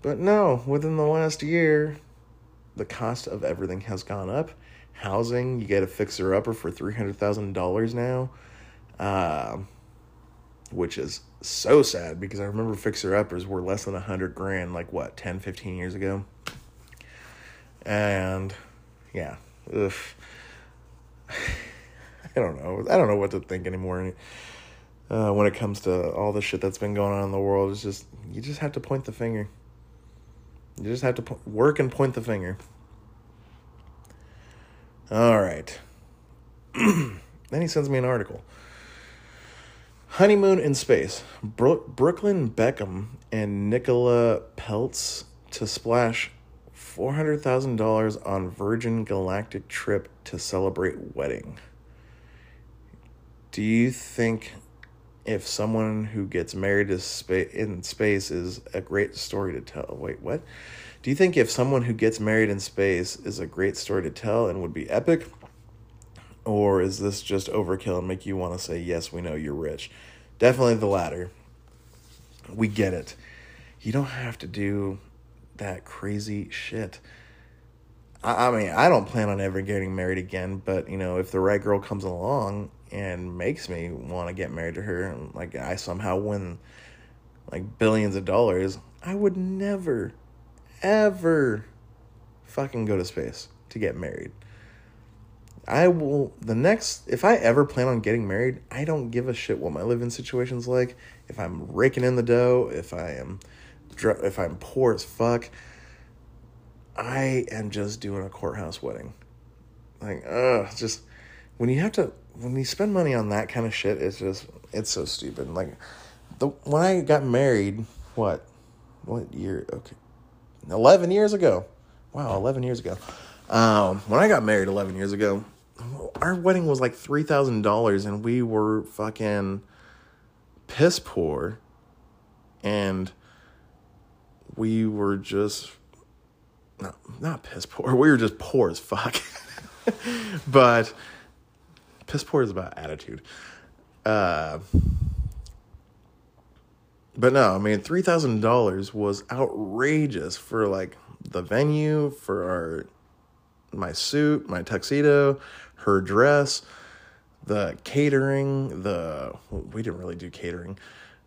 A: But no, within the last year, the cost of everything has gone up. Housing, you get a fixer upper for $300,000 now, uh, which is so sad because I remember fixer uppers were less than 100 grand, like what, 10, 15 years ago? And yeah, ugh. I don't know. I don't know what to think anymore. Uh, when it comes to all the shit that's been going on in the world, it's just you just have to point the finger. You just have to po- work and point the finger. All right. then he sends me an article. Honeymoon in Space. Bro- Brooklyn Beckham and Nicola Peltz to splash $400,000 on Virgin Galactic trip to celebrate wedding. Do you think if someone who gets married spa- in space is a great story to tell. Wait, what? Do you think if someone who gets married in space is a great story to tell and would be epic? Or is this just overkill and make you want to say, yes, we know you're rich? Definitely the latter. We get it. You don't have to do that crazy shit. I, I mean, I don't plan on ever getting married again, but, you know, if the right girl comes along and makes me want to get married to her and like I somehow win like billions of dollars, I would never ever fucking go to space to get married. I will the next if I ever plan on getting married, I don't give a shit what my living situation's like. If I'm raking in the dough, if I am if I'm poor as fuck, I am just doing a courthouse wedding. Like, ugh, just when you have to when you spend money on that kind of shit, it's just it's so stupid. Like the when I got married, what what year? Okay, eleven years ago. Wow, eleven years ago. Um, when I got married eleven years ago, our wedding was like three thousand dollars, and we were fucking piss poor, and we were just not not piss poor. We were just poor as fuck, but piss poor is about attitude. Uh, but no, I mean, three thousand dollars was outrageous for like the venue, for our my suit, my tuxedo, her dress, the catering, the we didn't really do catering.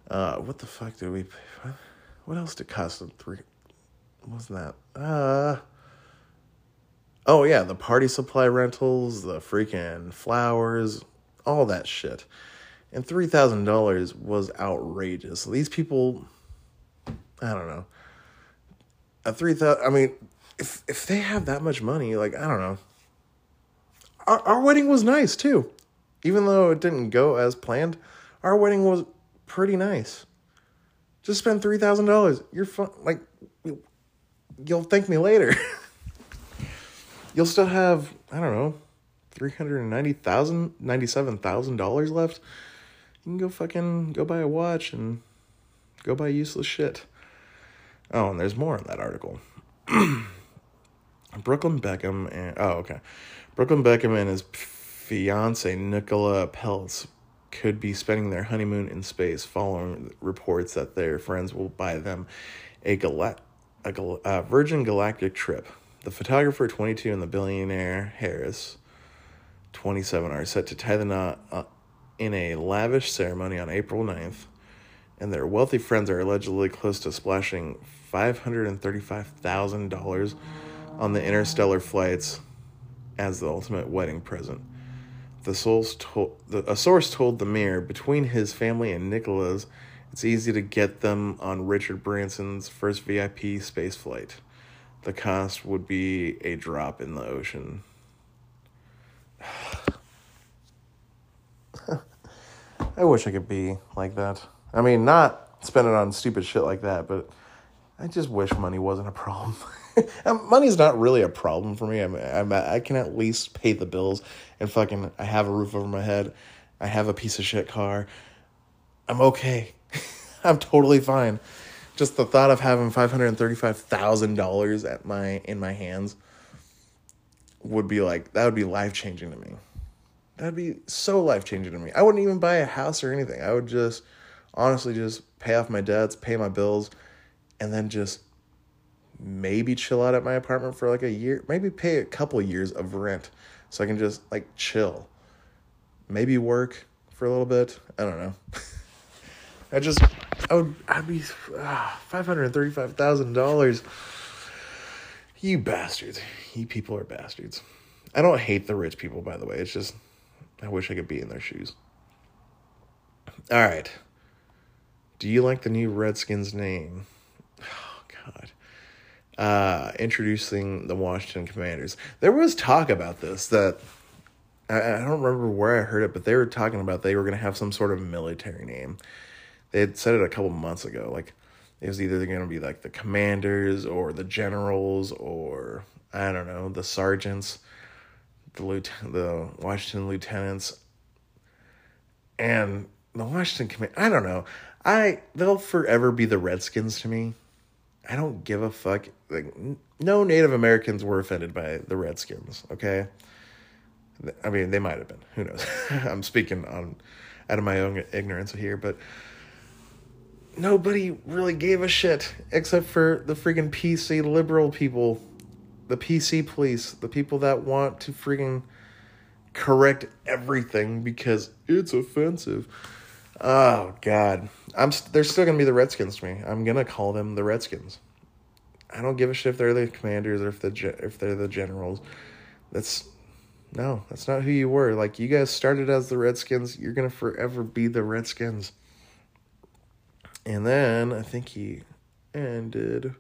A: Uh, what the fuck did we? What, else did cost three? Wasn't that? Uh, Oh yeah, the party supply rentals, the freaking flowers, all that shit. And $3,000 was outrageous. These people I don't know. A 3000 I mean, if if they have that much money, like I don't know. Our our wedding was nice too. Even though it didn't go as planned, our wedding was pretty nice. Just spend $3,000. You're fun like you'll thank me later. you'll still have I don't know, three hundred and ninety thousand, ninety seven thousand dollars left. You can go fucking go buy a watch and go buy useless shit. Oh, and there's more in that article. Brooklyn Beckham and oh okay, Brooklyn Beckham and his fiance Nicola Peltz could be spending their honeymoon in space, following reports that their friends will buy them a, gala- a, gal- a uh, Virgin Galactic trip. The photographer, 22, and the billionaire Harris, 27, are set to tie the knot uh, in a lavish ceremony on April 9th, and their wealthy friends are allegedly close to splashing $535,000 on the interstellar flights as the ultimate wedding present. The source told the, a source told the Mirror between his family and Nicola's, it's easy to get them on Richard Branson's first VIP space flight the cost would be a drop in the ocean. I wish I could be like that. I mean, not spend it on stupid shit like that, but I just wish money wasn't a problem. Um, money's not really a problem for me. I mean, I'm, I can at least pay the bills and fucking. I have a roof over my head. I have a piece of shit car. I'm okay. I'm totally fine. Just the thought of having five hundred and thirty five thousand dollars at my in my hands would be like that would be life changing to me. That'd be so life changing to me. I wouldn't even buy a house or anything. I would just honestly just pay off my debts, pay my bills, and then just maybe chill out at my apartment for like a year, maybe pay a couple years of rent so I can just like chill. Maybe work for a little bit. I don't know. I just I would I'd be ah, five hundred thirty five thousand dollars. You bastards. You people are bastards. I don't hate the rich people, by the way. It's just I wish I could be in their shoes. All right. Do you like the new Redskins name? Oh God. Uh, introducing the Washington Commanders. There was talk about this that I, I don't remember where I heard it, but they were talking about they were going to have some sort of military name. They had said it a couple months ago. Like it was either going to be like the commanders or the generals or I don't know the sergeants, the lieutenant, the Washington lieutenants, and the Washington command. I don't know. I they'll forever be the Redskins to me. I don't give a fuck. Like no Native Americans were offended by the Redskins. Okay. I mean, they might have been. Who knows? I'm speaking on out of my own ignorance here, but nobody really gave a shit except for the freaking PC liberal people, the PC police, the people that want to freaking correct everything because it's offensive. Oh God, I'm they're still gonna be the Redskins to me. I'm gonna call them the Redskins. I don't give a shit if they're the commanders or if the if they're the generals. That's no, that's not who you were. Like you guys started as the Redskins, you're gonna forever be the Redskins. And then I think he ended.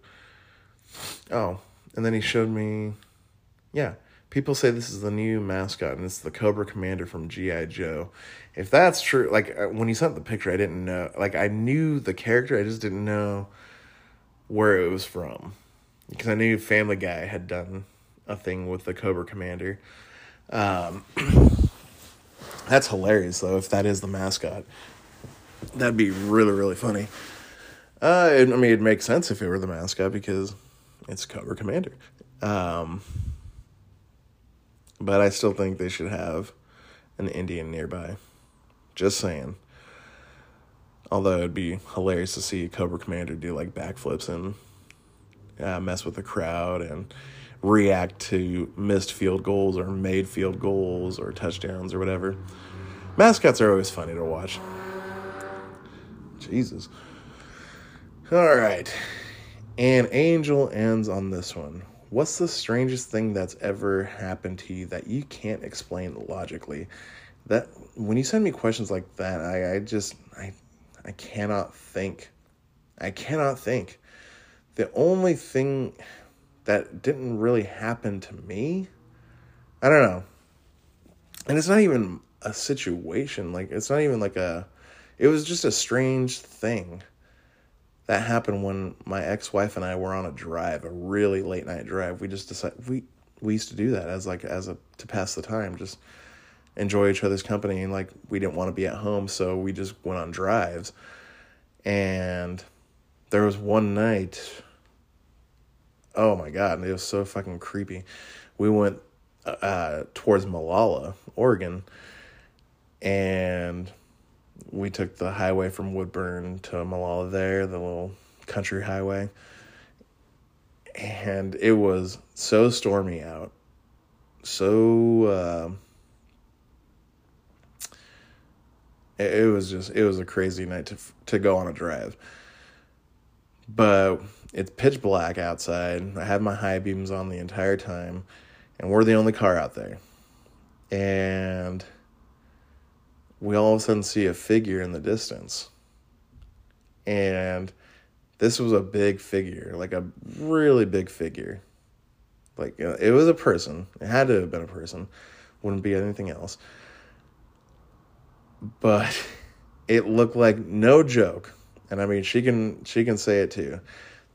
A: Oh, and then he showed me. Yeah, people say this is the new mascot and it's the Cobra Commander from G.I. Joe. If that's true, like uh, when he sent the picture, I didn't know. Like I knew the character, I just didn't know where it was from. Because I knew Family Guy had done a thing with the Cobra Commander. Um, that's hilarious, though, if that is the mascot. That'd be really, really funny. Uh, it, I mean, it'd make sense if it were the mascot because it's Cobra Commander. Um, but I still think they should have an Indian nearby. Just saying. Although it'd be hilarious to see Cobra Commander do like backflips and uh, mess with the crowd and react to missed field goals or made field goals or touchdowns or whatever. Mascots are always funny to watch. Jesus. All right. And Angel ends on this one. What's the strangest thing that's ever happened to you that you can't explain logically? That when you send me questions like that, I, I just I I cannot think. I cannot think. The only thing that didn't really happen to me, I don't know. And it's not even a situation. Like it's not even like a it was just a strange thing that happened when my ex-wife and I were on a drive, a really late night drive. We just decided we we used to do that as like as a to pass the time, just enjoy each other's company and like we didn't want to be at home, so we just went on drives. And there was one night oh my god, it was so fucking creepy. We went uh, towards Molalla, Oregon, and we took the highway from Woodburn to Molalla there, the little country highway. And it was so stormy out. So uh, it, it was just it was a crazy night to to go on a drive. But it's pitch black outside. I have my high beams on the entire time, and we're the only car out there. And we all of a sudden see a figure in the distance. And this was a big figure, like a really big figure. Like it was a person. It had to have been a person. Wouldn't be anything else. But it looked like no joke. And I mean she can she can say it too.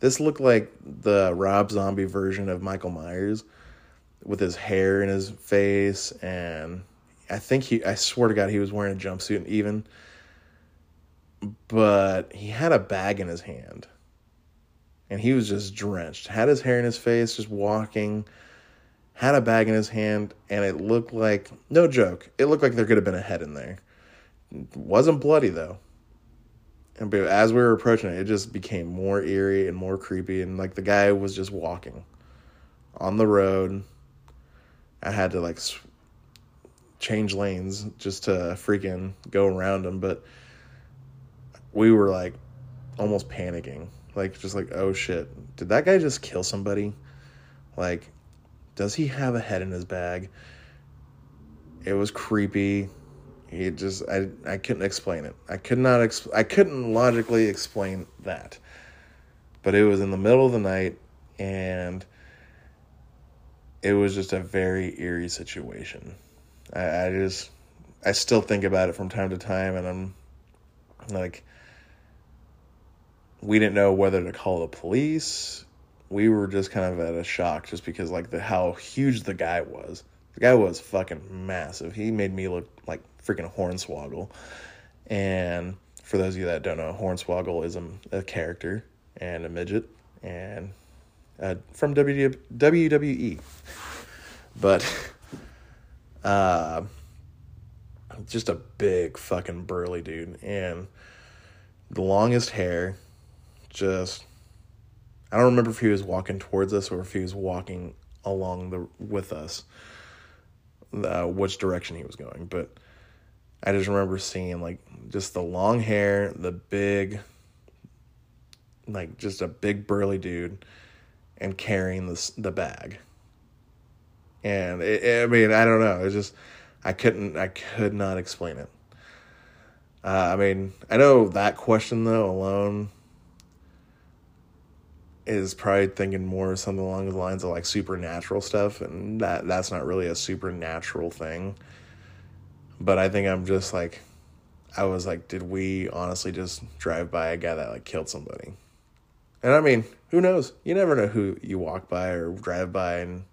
A: This looked like the Rob Zombie version of Michael Myers with his hair in his face and I think he, I swear to God, he was wearing a jumpsuit and even, but he had a bag in his hand. and he was just drenched. Had his hair in his face, just walking. Had a bag in his hand, and it looked like no joke. It looked like there could have been a head in there. It wasn't bloody though. And as we were approaching it, it just became more eerie and more creepy, and like the guy was just walking on the road. I had to like change lanes just to freaking go around him, but we were like almost panicking. Like just like, oh shit. Did that guy just kill somebody? Like, does he have a head in his bag? It was creepy. He just I I couldn't explain it. I could not ex- I couldn't logically explain that. But it was in the middle of the night and it was just a very eerie situation. I, I just I still think about it from time to time and I'm like we didn't know whether to call the police. We were just kind of at a shock just because like the how huge the guy was. The guy was fucking massive. He made me look like freaking Hornswoggle. And for those of you that don't know, Hornswoggle is a, a character and a midget and uh, from WWE. But uh, just a big fucking burly dude. And the longest hair just I don't remember if he was walking towards us or if he was walking along the with us uh, which direction he was going. But I just remember seeing like just the long hair the big like just a big burly dude and carrying this the bag and it, I mean I don't know. It's just I couldn't I could not explain it. Uh, I mean I know that question though alone is probably thinking more something along the lines of like supernatural stuff. And that that's not really a supernatural thing. But i think i'm just like i was like did we honestly just drive by a guy that like killed somebody? And i mean who knows? You never know who you walk by or drive by and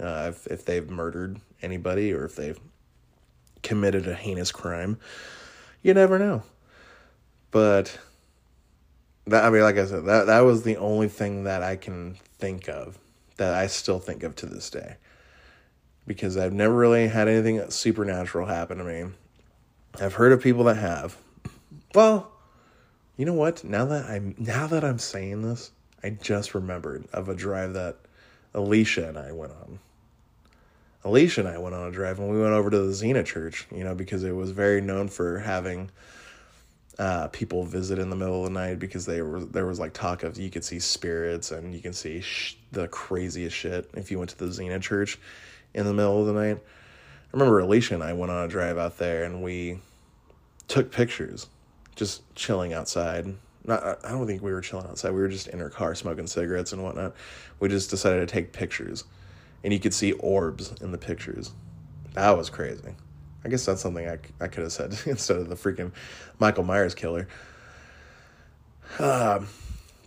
A: uh, if, if they've murdered anybody or if they've committed a heinous crime you never know but that I mean, like I said, that that was the only thing that I can think of that I still think of to this day. Because I've never really had anything supernatural happen to me. I've heard of people that have. Well, you know what? Now that I'm now that I'm saying this, I just remembered of a drive that Alicia and I went on. Alicia and I went on a drive and we went over to the Zena Church, you know, because it was very known for having uh, people visit in the middle of the night because they were there was like talk of you could see spirits and you can see sh- the craziest shit if you went to the Zena Church in the middle of the night. I remember Alicia and I went on a drive out there and we took pictures, just chilling outside. Not, I don't think we were chilling outside. We were just in our car smoking cigarettes and whatnot. We just decided to take pictures, and you could see orbs in the pictures. That was crazy. I guess that's something I, I could have said instead of the freaking Michael Myers killer. Um,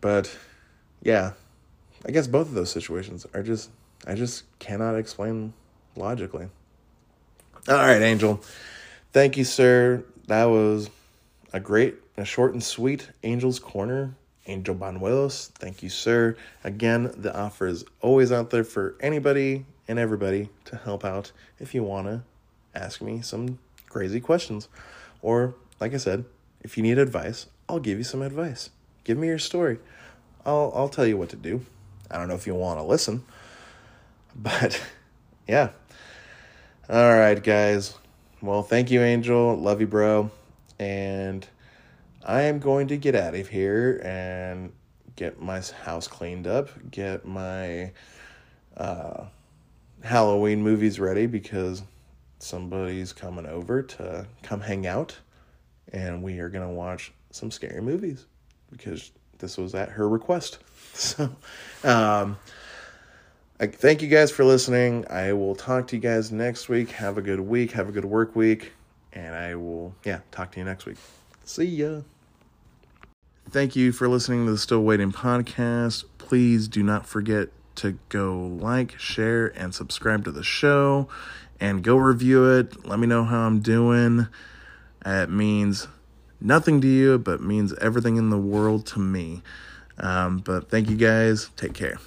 A: but yeah, I guess both of those situations are just, I just cannot explain logically. All right, Angel. Thank you, sir. That was a great, a short and sweet Angel's Corner. Angel Banuelos, thank you, sir. Again, the offer is always out there for anybody and everybody to help out if you want to ask me some crazy questions. Or, like I said, if you need advice, I'll give you some advice. Give me your story. I'll I'll tell you what to do. I don't know if you want to listen. But yeah. All right, guys. Well, thank you, Angel. Love you, bro. And I am going to get out of here and get my house cleaned up, get my uh, Halloween movies ready because somebody's coming over to come hang out and we are going to watch some scary movies because this was at her request. So, um, I thank you guys for listening. I will talk to you guys next week. Have a good week. Have a good work week. And I will, yeah, talk to you next week. See ya. Thank you for listening to the Still Waiting podcast. Please do not forget to go like, share, and subscribe to the show and go review it. Let me know how I'm doing. It means nothing to you, but means everything in the world to me. Um, but thank you guys. Take care.